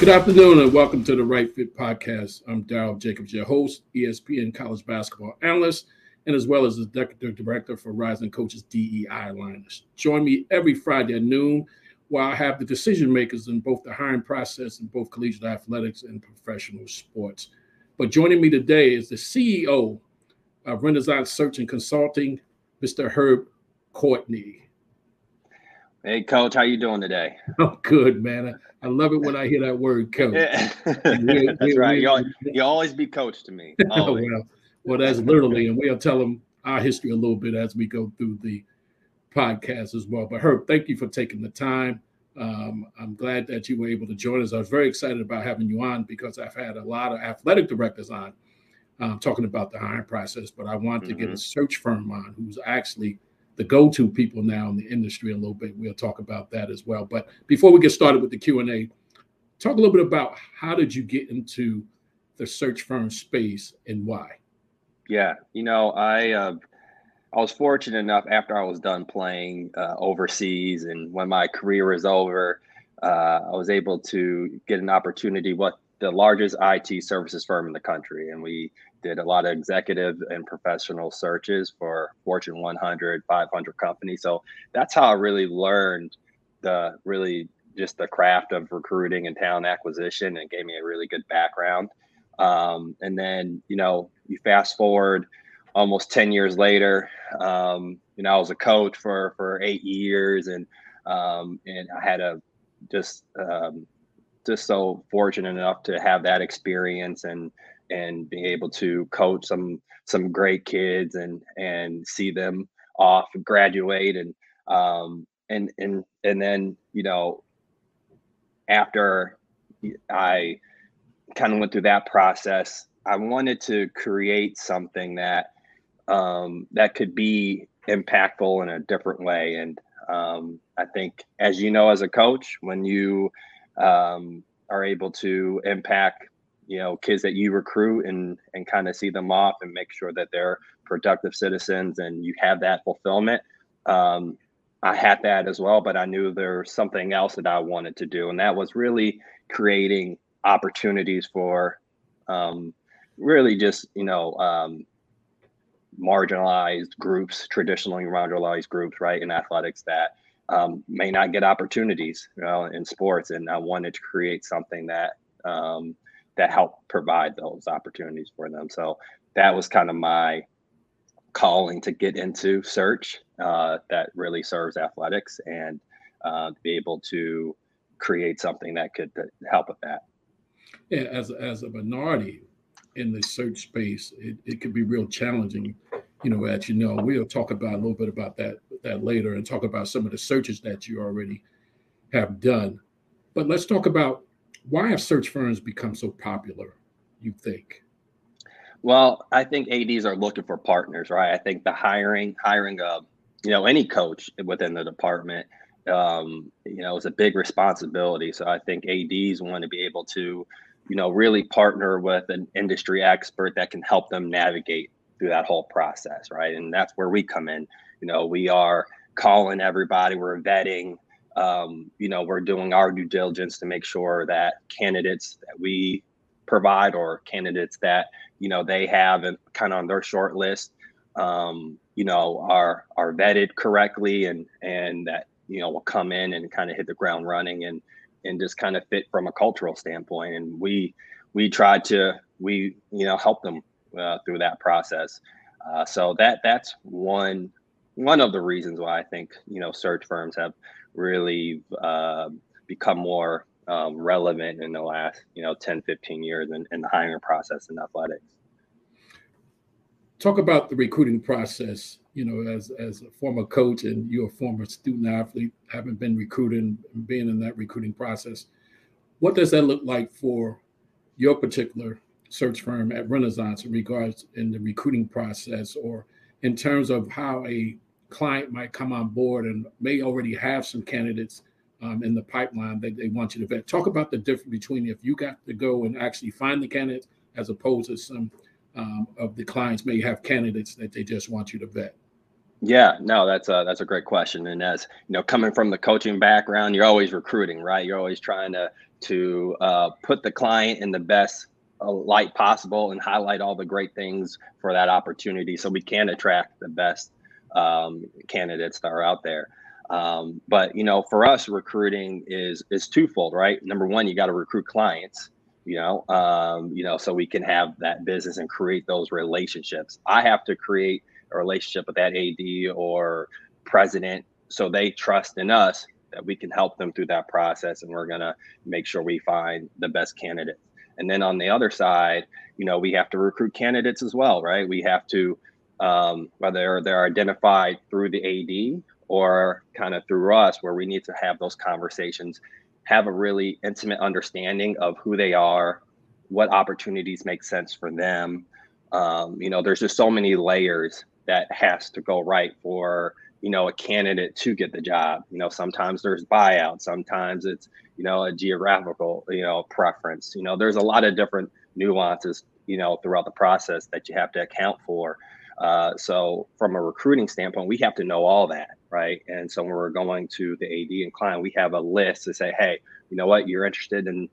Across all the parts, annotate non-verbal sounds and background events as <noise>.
Good afternoon and welcome to the Right Fit Podcast. I'm Darryl Jacobs, your host, ESPN college basketball analyst, and as well as the executive director for Rising Coaches DEI Alliance. Join me every Friday at noon while I have the decision makers in both the hiring process in both collegiate athletics and professional sports. But joining me today is the CEO of Renaissance Search and Consulting, Mr. Herb Courtney. Hey, Coach, how you doing today? <laughs> Oh, good, man. I, I love it when I hear that word, Coach. Yeah. <laughs> that's right. You, you always be Coach to me. <laughs> well, well, that's literally, and we'll tell them our history a little bit as we go through the podcast as well. But Herb, thank you for taking the time. Um, I'm glad that you were able to join us. I was very excited about having you on because I've had a lot of athletic directors on um, talking about the hiring process, but I want mm-hmm. to get a mm-hmm. search firm on who's actually the go-to people now in the industry a little bit. We'll talk about that as well. But before we get started with the Q and A, talk a little bit about how did you get into the search firm space and why? Yeah, you know, I uh, I was fortunate enough after I was done playing uh, overseas and when my career was over, uh, I was able to get an opportunity with the largest IT services firm in the country, and we did a lot of executive and professional searches for Fortune 100, 500 companies. So that's how I really learned the really just the craft of recruiting and talent acquisition and gave me a really good background. Um, and then, you know, you fast forward almost 10 years later, um, you know, I was a coach for, for eight years and, um, and I had a just, um, just so fortunate enough to have that experience and, and being able to coach some some great kids and and see them off and graduate and um and and and then you know after I kind of went through that process I wanted to create something that um that could be impactful in a different way. And um I think as you know as a coach when you um are able to impact you know kids that you recruit and and kind of see them off and make sure that they're productive citizens and you have that fulfillment. Um, i had that as well but i knew there was something else that i wanted to do and that was really creating opportunities for um, really just you know um, marginalized groups traditionally marginalized groups right in athletics that um, may not get opportunities you know, in sports and i wanted to create something that um, that help provide those opportunities for them. So that was kind of my calling to get into search uh, that really serves athletics and uh, be able to create something that could help with that. Yeah, as as a minority in the search space, it, it could be real challenging. You know, as you know, we'll talk about a little bit about that that later and talk about some of the searches that you already have done. But let's talk about why have search firms become so popular, you think? Well, I think ADs are looking for partners, right? I think the hiring, hiring a, you know, any coach within the department, um, you know, is a big responsibility. So I think ADs want to be able to, you know, really partner with an industry expert that can help them navigate through that whole process, right? And that's where we come in. You know, we are calling everybody, we're vetting, um, you know, we're doing our due diligence to make sure that candidates that we provide or candidates that you know they have and kind of on their short list, um, you know, are are vetted correctly and and that you know will come in and kind of hit the ground running and and just kind of fit from a cultural standpoint. And we we try to we you know help them uh, through that process. Uh, so that that's one one of the reasons why I think you know search firms have really uh, become more um, relevant in the last you know 10 15 years in, in the hiring process in athletics. Talk about the recruiting process you know as as a former coach and you're a former student athlete having been recruiting and being in that recruiting process. What does that look like for your particular search firm at renaissance in regards in the recruiting process or in terms of how a client might come on board and may already have some candidates um, in the pipeline that they want you to vet. Talk about the difference between if you got to go and actually find the candidates as opposed to some um, of the clients may have candidates that they just want you to vet. Yeah, no, that's a that's a great question. And as you know, coming from the coaching background, you're always recruiting, right? You're always trying to to uh, put the client in the best uh, light possible and highlight all the great things for that opportunity, so we can attract the best um, candidates that are out there. Um, but you know, for us, recruiting is is twofold, right? Number one, you got to recruit clients, you know, um, you know, so we can have that business and create those relationships. I have to create a relationship with that AD or president so they trust in us that we can help them through that process and we're to make sure we find the best candidate and then on the other side you know we have to recruit candidates as well right we have to um, whether they're identified through the ad or kind of through us where we need to have those conversations have a really intimate understanding of who they are what opportunities make sense for them. Um, you know there's just so many layers that has to go right for you know a candidate to get the job. You know sometimes there's buyout sometimes it's you know a geographical you know preference. You know there's a lot of different nuances you know throughout the process that you have to account for uh, so from a recruiting standpoint we have to know all that right? And so when we're going to the ad and client we have a list to say hey you know what? You're interested in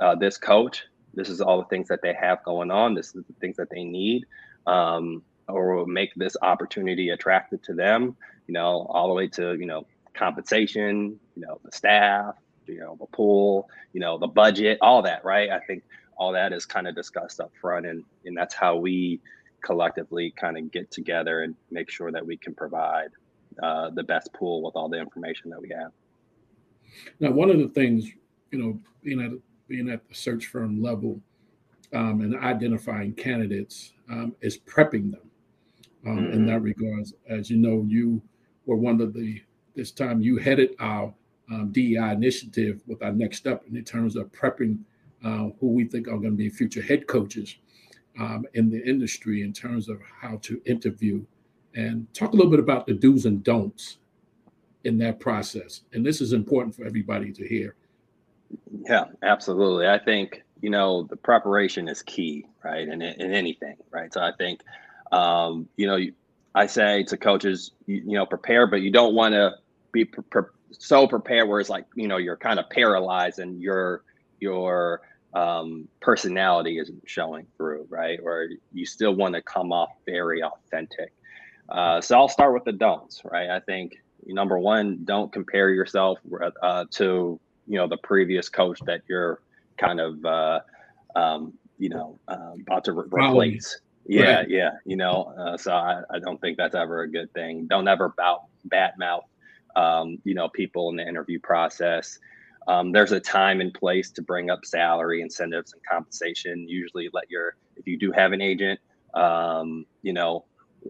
uh, this coach. This is all the things that they have going on. This is the things that they need um, or make this opportunity attractive to them, you know, all the way to, you know, compensation, you know, the staff, you know, the pool, you know, the budget, all that, right? I think all that is kind of discussed up front and and that's how we collectively kind of get together and make sure that we can provide uh, the best pool with all the information that we have. Now, one of the things, you know, being at being at the search firm level um, and identifying candidates um, is prepping them um, mm-hmm. in that regards. As you know, you were one of the this time you headed our um, DEI initiative with our next step in terms of prepping uh, who we think are going to be future head coaches um, in the industry in terms of how to interview and talk a little bit about the do's and don'ts in that process. And this is important for everybody to hear. Yeah, absolutely. I think you know the preparation is key, right? In in anything, right? So I think um, you know, I say to coaches, you, you know, prepare, but you don't want to be pre- pre- so prepared where it's like, you know, you're kind of paralyzed and your your um, personality isn't showing through, right? Or you still want to come off very authentic. Uh, so I'll start with the don'ts, right? I think number one, don't compare yourself uh, to you know the previous coach that you're kind of uh, um, you know uh, about to re- replace. Yeah, right. yeah. You know, uh, so I, I don't think that's ever a good thing. Don't ever bout bat mouth, um, you know, people in the interview process. Um, there's a time and place to bring up salary, incentives, and compensation. Usually, let your if you do have an agent, um, you know,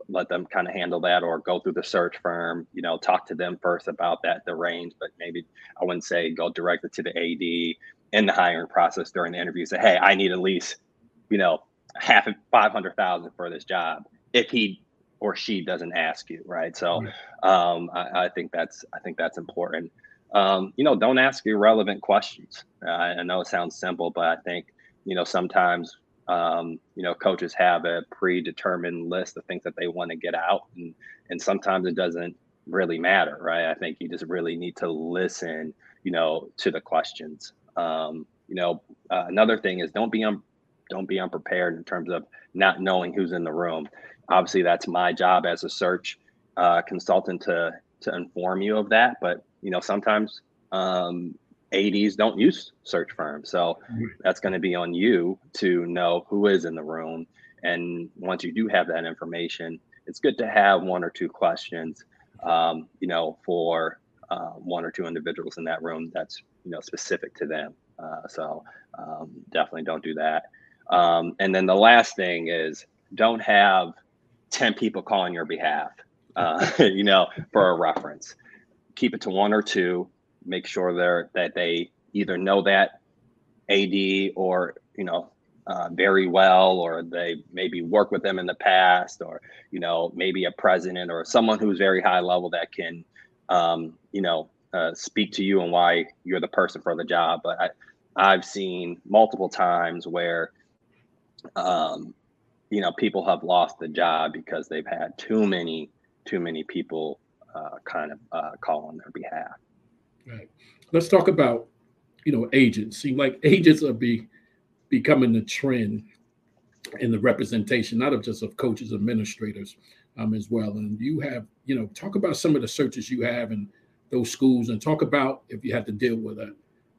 let them kind of handle that, or go through the search firm. You know, talk to them first about that, the range. But maybe I wouldn't say go directly to the AD in the hiring process during the interview. Say, hey, I need at least, you know, half of 500,000 for this job if he or she doesn't ask you, right? So um, I, I, think that's I think that's important. Um, you know, don't ask irrelevant questions. Uh, I know it sounds simple, but I think you know sometimes um, you know coaches have a predetermined list of things that they want to get out, and and sometimes it doesn't really matter, right? I think you just really need to listen, you know, to the questions. Um, you know, uh, another thing is don't be un- don't be unprepared in terms of not knowing who's in the room. Obviously, that's my job as a search uh, consultant to to inform you of that. But you know, sometimes um, ADs don't use search firms, so that's going to be on you to know who is in the room. And once you do have that information, it's good to have one or two questions, um, you know, for uh, one or two individuals in that room that's you know specific to them. Uh, so um, definitely don't do that. Um, and then the last thing is don't have 10 people calling your behalf, uh, <laughs> you know, for a reference. Keep it to one or two. Make sure they're, that they either know that AD or, you know, uh, very well, or they maybe work with them in the past, or, you know, maybe a president or someone who's very high level that can, um, you know, uh, speak to you and why you're the person for the job. But I, I've seen multiple times where um, you know, people have lost the job because they've had too many too many people uh, kind of uh, call on their behalf. Right. Let's talk about you know agents. Seem like <laughs> agents are be becoming the trend in the representation, not of just of coaches, administrators, um, as well. And you have, you know, talk about some of the searches you have in those schools, and talk about if you had to deal with an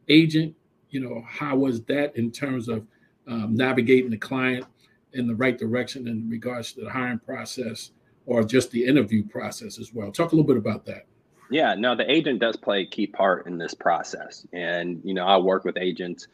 agent, you know, how was that in terms of um, navigating the client in the right direction in regards to the hiring process or just the interview process as well. Talk a little bit about that. Yeah, no, the agent does play a key part in this process, and you know, I work with agents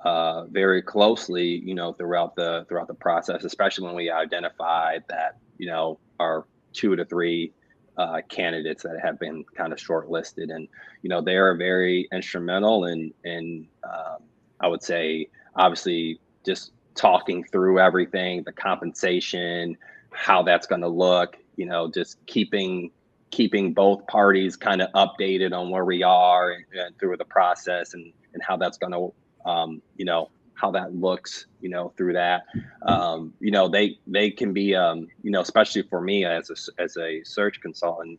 uh, very closely, you know, throughout the throughout the process, especially when we identify that you know our two to three uh, candidates that have been kind of shortlisted, and you know, they are very instrumental in in um, I would say obviously just talking through everything, the compensation, how that's going to look, you know, just keeping keeping both parties kind of updated on where we are and, and through the process and and how that's going to um, you know how that looks you know through that. Um, you know they they can be um, you know especially for me as a as a search consultant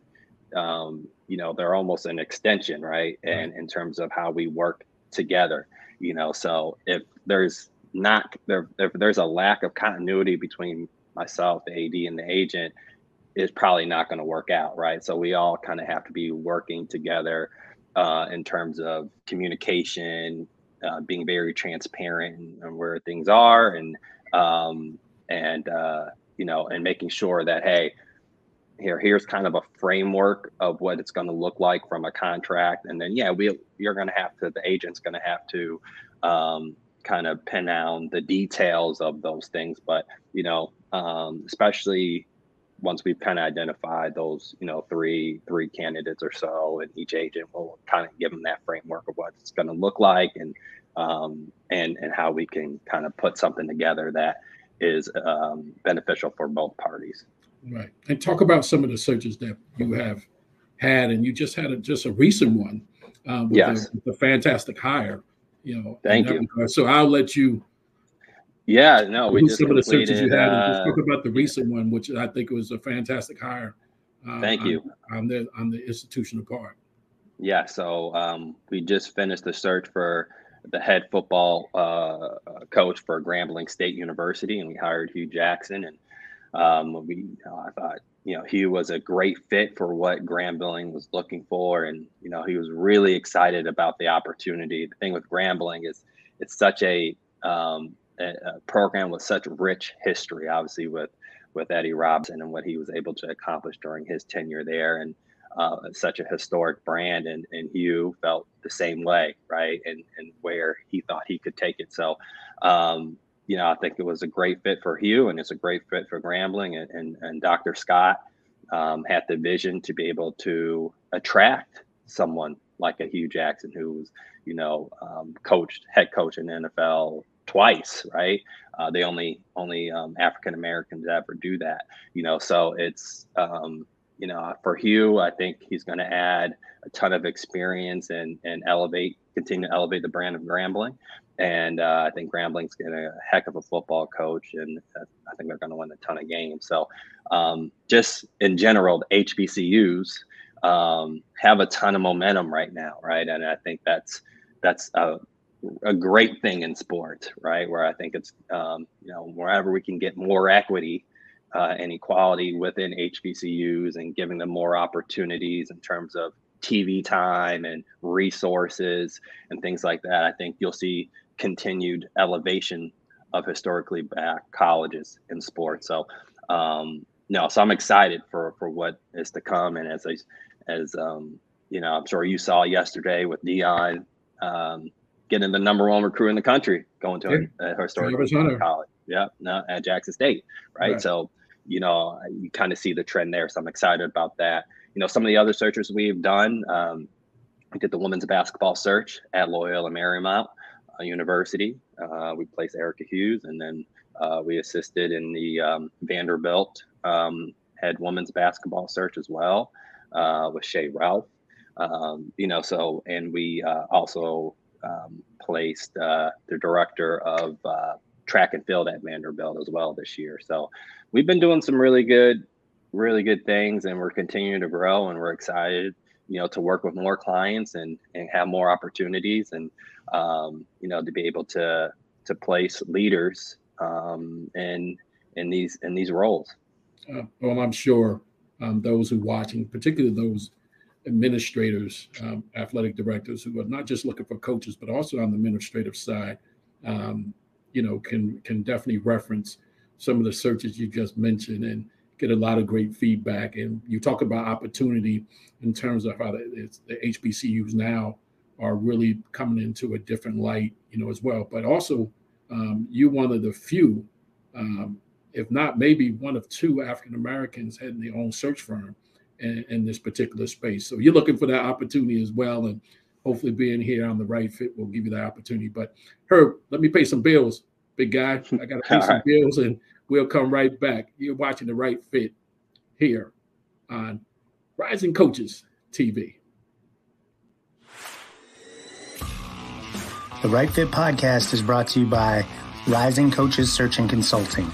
um, you know they're almost an extension right. And in terms of how we work together you know so if there's not there if there's a lack of continuity between myself the ad and the agent is probably not going to work out right so we all kind of have to be working together uh, in terms of communication uh, being very transparent and where things are and um, and uh, you know and making sure that hey here here's kind of a framework of what it's going to look like from a contract and then yeah we you're going to have to the agent's going to have to um, kind of pin down the details of those things. But you know, um, especially once we've kind of identified those, you know, three three candidates or so, and each agent will kind of give them that framework of what it's going to look like and um, and and how we can kind of put something together that is um, beneficial for both parties. Right, and talk about some of the searches that you have had, and you just had a, just a recent one. Um, with yes, the, the fantastic hire you know. Thank you. So I'll let you. Yeah, no, we just some of the searches you had, uh, talk about the recent one, which I think was a fantastic hire. Uh, thank you. On, on, the on the institutional part. Yeah, so um, we just finished the search for the head football uh, coach for Grambling State University, and we hired Hue Jackson. And um, we, I thought, you know, Hue was a great fit for what Grambling was looking for, and you know, he was really excited about the opportunity. The thing with Grambling is it's such a, um, a, program with such rich history, obviously with with Eddie Robinson and what he was able to accomplish during his tenure there, and uh, such a historic brand. And, and Hue felt the same way, right? And and where he thought he could take it. So, um, you know, I think it was a great fit for Hue and it's a great fit for Grambling and, and, and Dr. Scott um, had the vision to be able to attract someone like a Hue Jackson, who was, you know, um, coached head coach in the NFL twice, right? Uh, they only only um, African Americans ever do that, you know. So it's um, you know for Hue, I think he's going to add a ton of experience and and elevate, continue to elevate the brand of Grambling. And uh, I think Grambling's getting a heck of a football coach, and I think they're going to win a ton of games. So, um, just in general, the HBCUs um, have a ton of momentum right now, right? And I think that's that's a, a great thing in sport, right? Where I think it's um, you know wherever we can get more equity uh, and equality within HBCUs and giving them more opportunities in terms of TV time and resources and things like that. I think you'll see continued elevation of historically black colleges in sports. So, um, no, so I'm excited for for what is to come. And as I, as um, you know, I'm sure you saw yesterday with Deion um, getting the number one recruit in the country, going to yeah. a, a historic college. Yeah, no, at Jackson State, right? right. So, you know, you kind of see the trend there. So I'm excited about that. You know, some of the other searches we've done. Um, we did the women's basketball search at Loyola Marymount. University. Uh, we placed Aarika Hughes, and then uh, we assisted in the um, Vanderbilt um, head women's basketball search as well uh, with Shea Ralph. Um, you know, so and we uh, also um, placed uh, the director of uh, track and field at Vanderbilt as well this year. So we've been doing some really good really good things, and we're continuing to grow, and we're excited, you know, to work with more clients and and have more opportunities, and um, you know, to be able to to place leaders um, in in these in these roles. Uh, well, I'm sure um, those who watching, particularly those administrators, um, athletic directors who are not just looking for coaches, but also on the administrative side, um, you know, can can definitely reference some of the searches you just mentioned and get a lot of great feedback. And you talk about opportunity in terms of how the, the HBCUs now are really coming into a different light, you know, as well. But also, um, you're one of the few, um, if not maybe one of two African Americans having their own search firm in, in, this particular space. So you're looking for that opportunity as well. And hopefully being here on the right fit will give you that opportunity. But Herb, let me pay some bills, big guy. <laughs> I got to pay some bills and we'll come right back. You're watching the right fit here on Rising Coaches TV. The Right Fit podcast is brought to you by Rising Coaches Search and Consulting.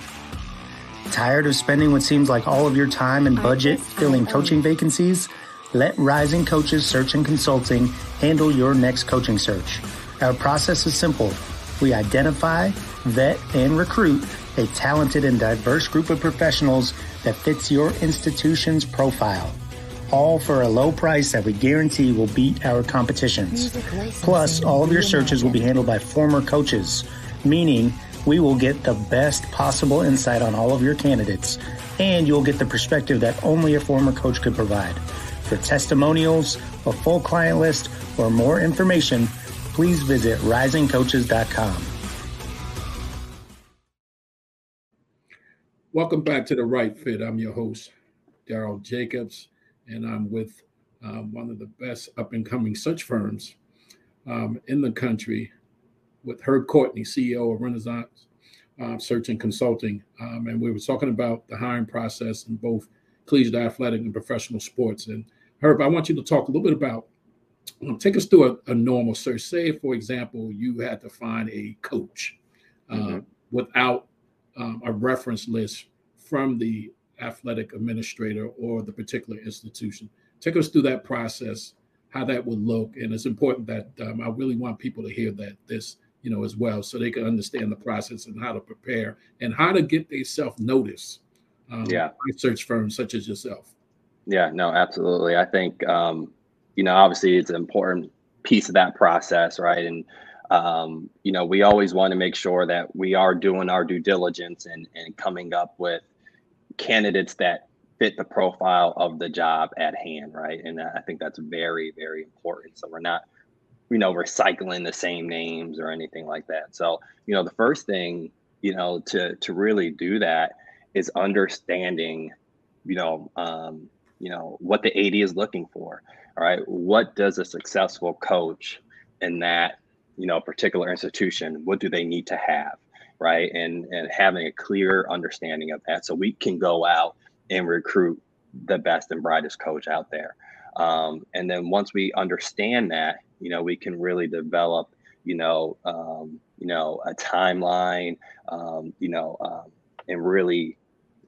Tired of spending what seems like all of your time and budget filling coaching vacancies? Let Rising Coaches Search and Consulting handle your next coaching search. Our process is simple. We identify, vet, and recruit a talented and diverse group of professionals that fits your institution's profile. All for a low price that we guarantee will beat our competitions. Plus, all of your searches will be handled by former coaches, meaning we will get the best possible insight on all of your candidates, and you'll get the perspective that only a former coach could provide. For testimonials, a full client list, or more information, please visit risingcoaches.com. Welcome back to the Right Fit. I'm your host, Darryl Jacobs, and I'm with um, one of the best up and coming search firms um, in the country, with Herb Courtney, CEO of Renaissance uh, Search and Consulting. Um, and we were talking about the hiring process in both collegiate athletic and professional sports. And Herb, I want you to talk a little bit about, um, take us through a, a, normal search. Say, for example, you had to find a coach uh, mm-hmm. without um, a reference list from the athletic administrator or the particular institution. Take us through that process, how that would look. And it's important that um, I really want people to hear that this you know, as well, so they can understand the process and how to prepare and how to get their self notice. Um, yeah, research firms such as yourself. Yeah, no, absolutely. I think um, you know, obviously, it's an important piece of that process, right? And um, you know, we always want to make sure that we are doing our due diligence and and coming up with candidates that fit the profile of the job at hand, right? And I think that's very, very important. So we're not you know recycling the same names or anything like that. So you know the first thing you know to to really do that is understanding you know um, you know what the AD is looking for all right? What does a successful coach in that you know particular institution what do they need to have right? And and having a clear understanding of that so we can go out and recruit the best and brightest coach out there. Um, and then once we understand that you know we can really develop you know um, you know a timeline um, you know um, and really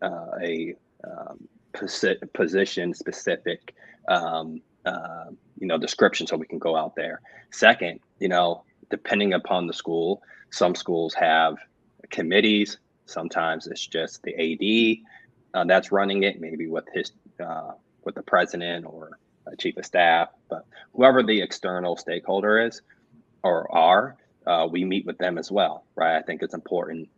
uh, a um, posi- position specific um, uh, you know description so we can go out there. Second you know depending upon the school some schools have committees sometimes it's just the ad uh, that's running it maybe with his uh, with the president or chief of staff, but whoever the external stakeholder is or are, uh, we meet with them as well, right? I think it's important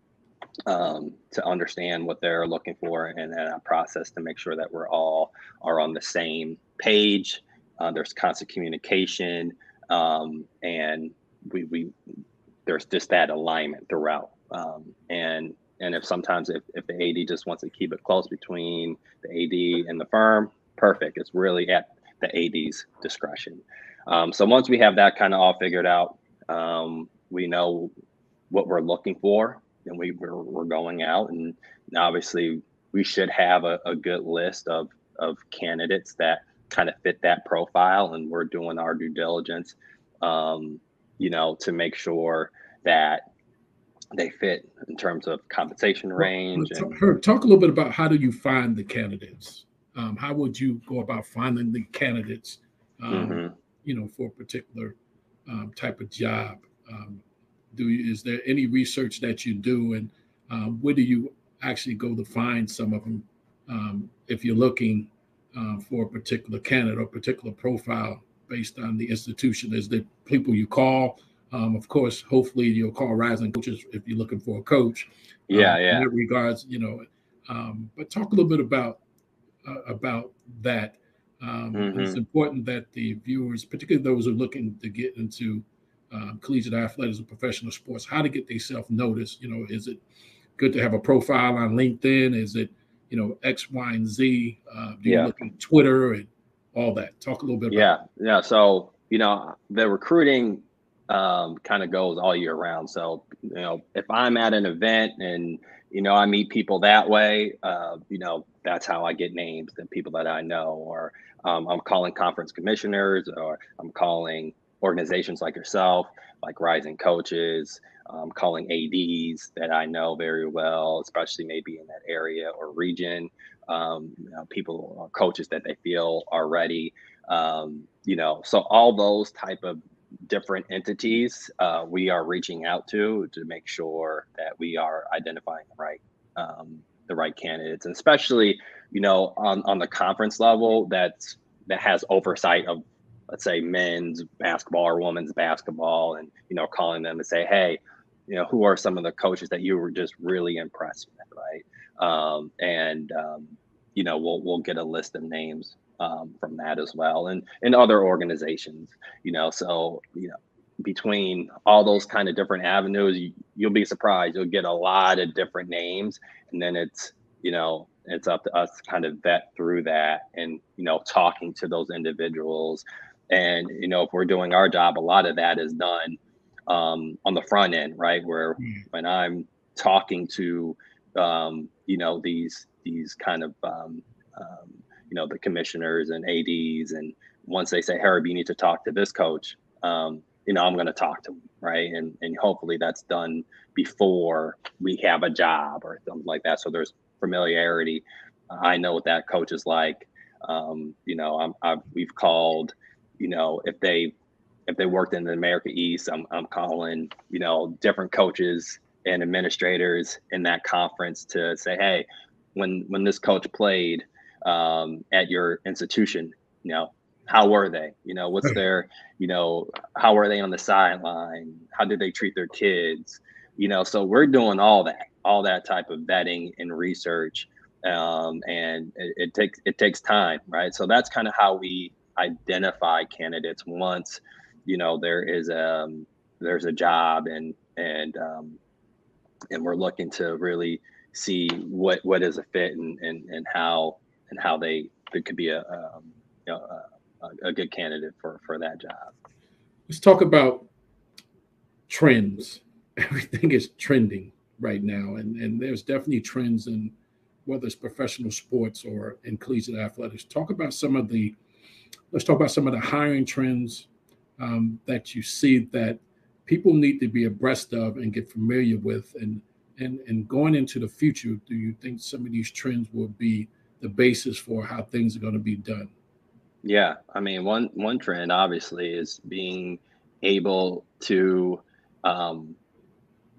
um, to understand what they're looking for in a process to make sure that we're all are on the same page. Uh, there's constant communication, um, and we we there's just that alignment throughout. Um, and and if sometimes if, if the AD just wants to keep it close between the AD and the firm, perfect. It's really at the AD's discretion. Um, so once we have that kind of all figured out, um, we know what we're looking for, and we we're, we're going out, and obviously we should have a, a good list of of candidates that kind of fit that profile, and we're doing our due diligence, um, you know, to make sure that they fit in terms of compensation range. Well, and, talk a little bit about how do you find the candidates? Um, how would you go about finding the candidates? Um, mm-hmm. You know, for a particular um, type of job. Um, do you, is there any research that you do, and um, where do you actually go to find some of them? Um, if you're looking uh, for a particular candidate or particular profile based on the institution, is there people you call? Um, of course, hopefully you'll call rising coaches if you're looking for a coach. Yeah, yeah. In that regards, you know, um, but talk a little bit about about that. Um, mm-hmm. It's important that the viewers, particularly those who are looking to get into uh, collegiate athletics and professional sports, how to get themselves noticed. You know, is it good to have a profile on LinkedIn? Is it you know X, Y, and Z? Uh, do you look at Twitter and all that? Talk a little bit. yeah, yeah. So you know, the recruiting um, kind of goes all year round. So, you know, if I'm at an event and, you know, I meet people that way, uh, you know, that's how I get names and people that I know, or um, I'm calling conference commissioners, or I'm calling organizations like yourself, like Rising Coaches, um, calling ADs that I know very well, especially maybe in that area or region. Um, you know, people or coaches that they feel are ready. Um, you know, so all those type of different entities uh, we are reaching out to to make sure that we are identifying the right um, the right candidates, and especially you know on on the conference level that's that has oversight of let's say men's basketball or women's basketball, and you know calling them and say, hey, you know who are some of the coaches that you were just really impressed with, right? Um, and um, you know we'll we'll get a list of names um, from that as well, and and other organizations. You know, so you know between all those kind of different avenues, you, you'll be surprised. You'll get a lot of different names, and then it's you know it's up to us to kind of vet through that and you know talking to those individuals and you know if we're doing our job a lot of that is done um, on the front end right where mm. when i'm talking to um, you know these these kind of um, um you know the commissioners and ads and once they say Herb, you need to talk to this coach um, you know i'm going to talk to them right? And and hopefully that's done before we have a job or something like that. So there's familiarity. I know what that coach is like. Um, you know I'm, I've, we've called you know if they if they worked in the america east I'm, I'm calling you know different coaches and administrators in that conference to say hey when when this coach played um, at your institution you know how were they? You know what's their you know how are they on the sideline? How did they treat their kids? You know so we're doing all that all that type of vetting and research um, and it, it, takes it takes time right? So that's kind of how we identify candidates once you know there is a um, there's a job and and um, and we're looking to really see what what is a fit and and, and how and how they it could be a, um, you know, a, a good candidate for for that job. Let's talk about trends. <laughs> Everything is trending right now, and and there's definitely trends in whether it's professional sports or in collegiate athletics. Talk about some of the let's talk about some of the hiring trends um, that you see that people need to be abreast of and get familiar with and and and going into the future do you think some of these trends will be the basis for how things are going to be done yeah, I mean one one trend obviously is being able to um,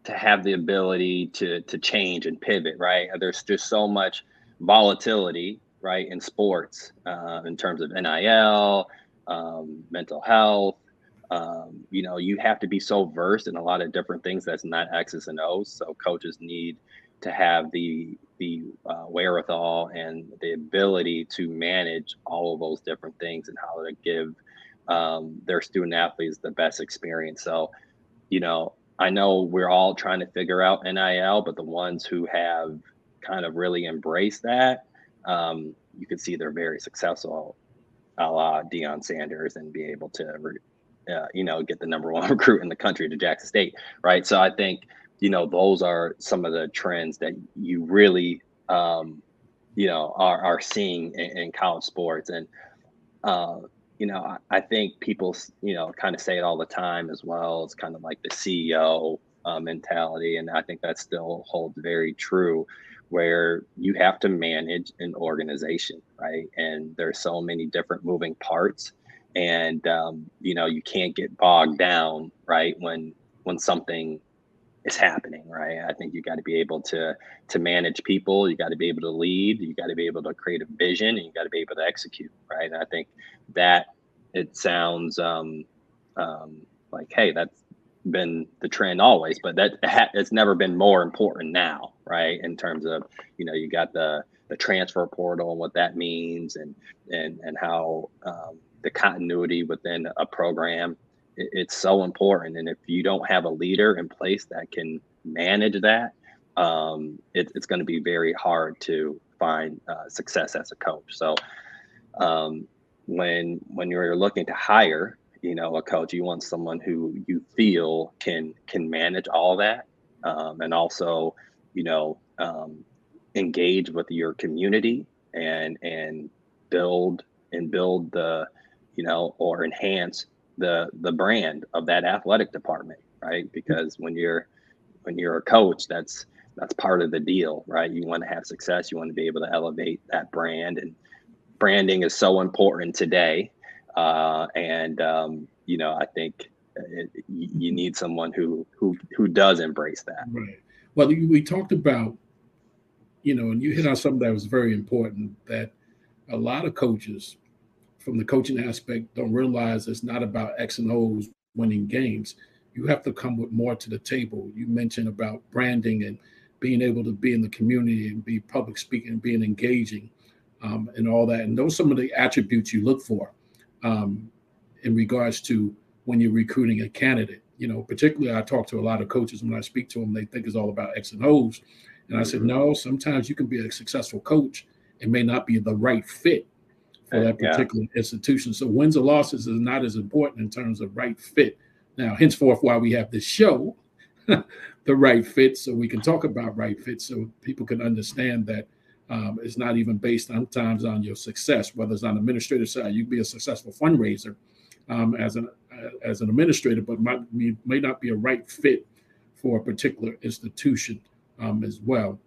to have the ability to to change and pivot. Right, there's just so much volatility right in sports uh, in terms of NIL, um, mental health. Um, you know, you have to be so versed in a lot of different things that's not X's and O's. So coaches need to have the the uh, wherewithal and the ability to manage all of those different things and how to give um, their student athletes the best experience. So, you know, I know we're all trying to figure out NIL, but the ones who have kind of really embraced that, um, you can see they're very successful, a la Deion Sanders, and be able to, uh, you know, get the number one <laughs> recruit in the country to Jackson State, right? So I think you know those are some of the trends that you really um, you know are, are seeing in, in college sports and uh, you know I, I, think people you know kind of say it all the time as well it's kind of like the ceo uh, mentality, and I think that still holds very true. Where you have to manage an organization, right? And there's so many different moving parts, and um, you know you can't get bogged down, right? When when something is happening right? I think you got to be able to to manage people you got to be able to lead you got to be able to create a vision and you got to be able to execute right? And i think that it sounds um, um, like hey that's been the trend always but that ha- it's never been more important now right? In terms of you know you got the the transfer portal and what that means and and and how um, the continuity within a program it's so important. And if you don't have a leader in place that can manage that, um, it, it's going to be very hard to find uh, success as a coach. So um, when when you're looking to hire, you know, a coach, you want someone who you feel can can manage all that, um, and also, you know, um, engage with your community and and build and build the, you know, or enhance the the brand of that athletic department, right? Because when you're when you're a coach, that's that's part of the deal, right? You want to have success, you want to be able to elevate that brand, and branding is so important today. Uh, and um, you know, I think it, you need someone who who who does embrace that. Right. Well, we talked about, you know, and you hit on something that was very important that a lot of coaches from the coaching aspect don't realize it's not about X and O's winning games. You have to come with more to the table. You mentioned about branding and being able to be in the community and be public speaking and being engaging um, and all that. And those are some of the attributes you look for um, in regards to when you're recruiting a candidate. You know, particularly I talk to a lot of coaches when I speak to them, they think it's all about X and O's. And I said, mm-hmm. no, sometimes you can be a successful coach. It may not be the right fit for that particular yeah. institution. So wins or losses is not as important in terms of right fit. Now, henceforth, why we have this show, <laughs> the right fit, so we can talk about right fit, so people can understand that um, it's not even based sometimes on your success, whether it's on the administrative side, you can be a successful fundraiser um, as an uh, as an administrator, but might may not be a right fit for a particular institution um, as well.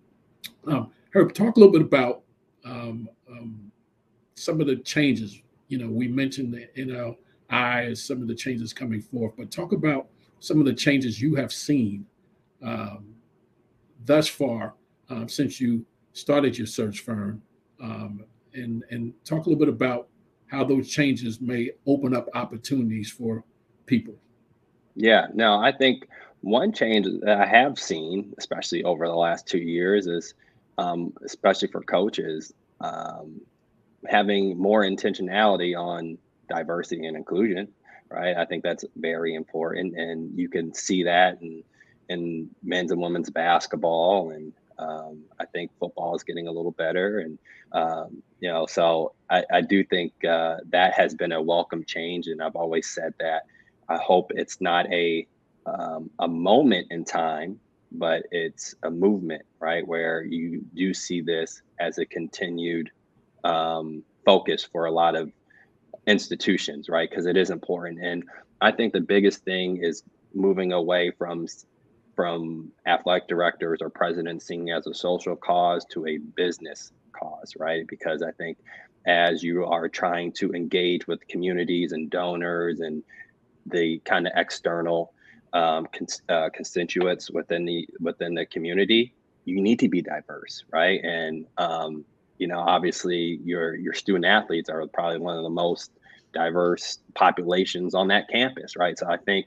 Um, Herb, talk a little bit about um, um, some of the changes. You know, we mentioned the NLI as some of the changes coming forth, but talk about some of the changes you have seen um, thus far um, since you started your search firm, um, and and talk a little bit about how those changes may open up opportunities for people. Yeah, no, I think one change that I have seen, especially over the last two years, is um, especially for coaches, um, having more intentionality on diversity and inclusion, right? I think that's very important, and you can see that in in men's and women's basketball, and um, I think football is getting a little better, and um, you know, so I, I do think uh, that has been a welcome change, and I've always said that. I hope it's not a um, a moment in time, but it's a movement, right? Where you do see this as a continued um, focus for a lot of institutions, right? Because it is important. And I think the biggest thing is moving away from from athletic directors or presidents seeing as a social cause to a business cause, right? Because I think as you are trying to engage with communities and donors and the kind of external um, cons- uh, constituents within the within the community, you need to be diverse, right? And um, you know, obviously your your student athletes are probably one of the most diverse populations on that campus, right? So I think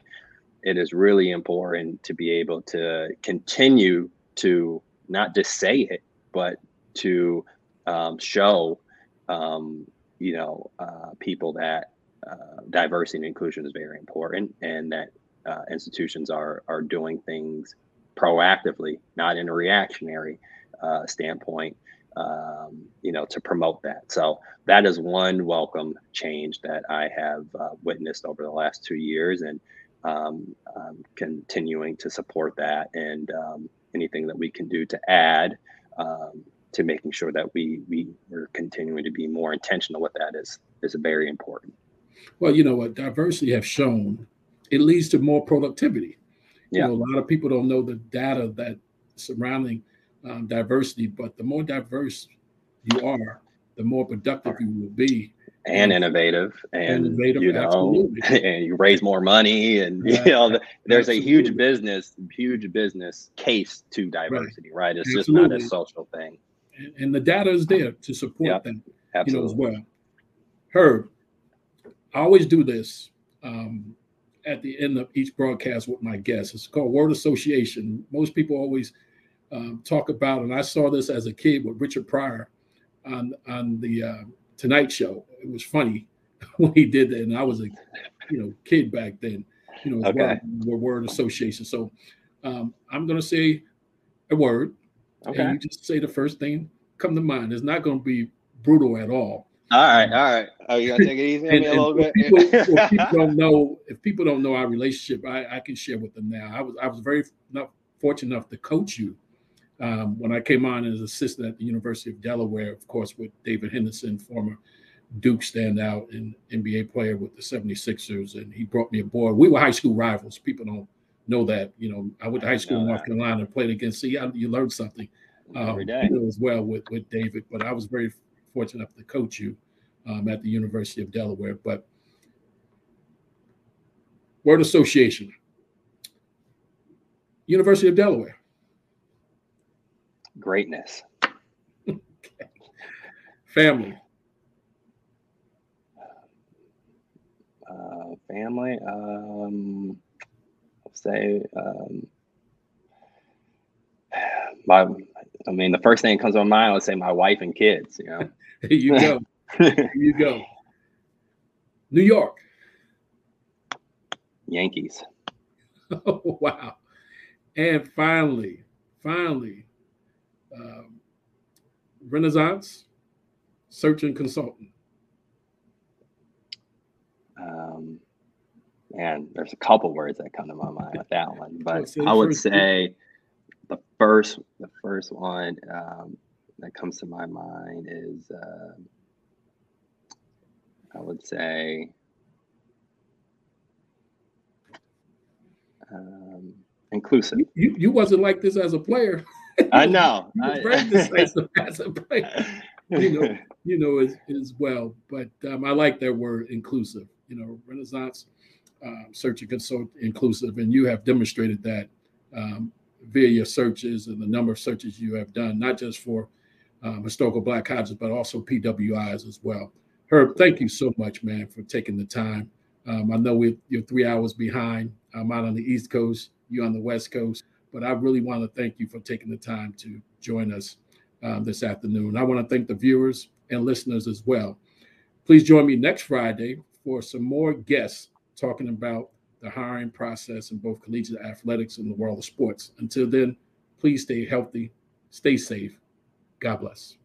it is really important to be able to continue to not just say it, but to um, show, um, you know, uh, people that uh, diversity and inclusion is very important, and that uh, institutions are are doing things proactively, not in a reactionary uh, standpoint, um, you know, to promote that. So that is one welcome change that I have uh, witnessed over the last two years, and um, um, continuing to support that and um, anything that we can do to add um, to making sure that we we are continuing to be more intentional with that is is very important. Well, you know what diversity have shown, it leads to more productivity. Yeah. You know, a lot of people don't know the data that surrounding um, diversity, but the more diverse you are, the more productive you will be. And innovative, and innovative, you know, absolutely. <laughs> and you raise more money, and <laughs> you know, there's absolutely. a huge business, huge business case to diversity, right? right? It's absolutely. just not a social thing. And, and, the data is there to support yep. that, absolutely. you know, as well. Herb, I always do this um, at the end of each broadcast with my guests. It's called word association. Most people always um, talk about, and I saw this as a kid with Richard Pryor on on the uh, Tonight Show. It was funny <laughs> when he did that, and I was a you know kid back then. You know, okay. word, word association. So um, I'm going to say a word, okay. and you just say the first thing come to mind. It's not going to be brutal at all. All right, all right. Oh, you gotta take it easy on <laughs> me a little bit. People, <laughs> if people don't know, if people don't know our relationship, I, I can share with them now. I was I was very not fortunate enough to coach you um, when I came on as assistant at the University of Delaware, of course, with David Henderson, former Duke standout and NBA player with the 76ers, and he brought me aboard. We were high school rivals. People don't know that. You know, I went to high school in North Carolina and played against. See, you learned something um, every day as well with with David. But I was very fortunate enough to coach you um, at the University of Delaware. But word association, University of Delaware greatness. <laughs> Family. Uh, family. Um, say um, <sighs> my. I mean, the first thing that comes to my mind, would say my wife and kids. You know. <laughs> You go. <laughs> You go. New York. Yankees. Oh wow! And finally, finally, um, Renaissance search and consultant? Um, man, there's a couple words that come to my mind with that one, but I would say the first the first one um, that comes to my mind is uh, I would say um, inclusive. You, you wasn't like this as a player. <laughs> I know. as a player, you know, you know as, as well. But um, I like that word inclusive. You know, Renaissance um, search and consult inclusive, and you have demonstrated that um, via your searches and the number of searches you have done, not just for um, historical Black colleges, but also PWIs as well. Herb, thank you so much, man, for taking the time. Um, I know we, you're three hours behind. I'm out on the East Coast, You're on the West Coast. But I really want to thank you for taking the time to join us um, this afternoon. I want to thank the viewers and listeners as well. Please join me next Friday for some more guests talking about the hiring process in both collegiate athletics and the world of sports. Until then, please stay healthy, stay safe. God bless.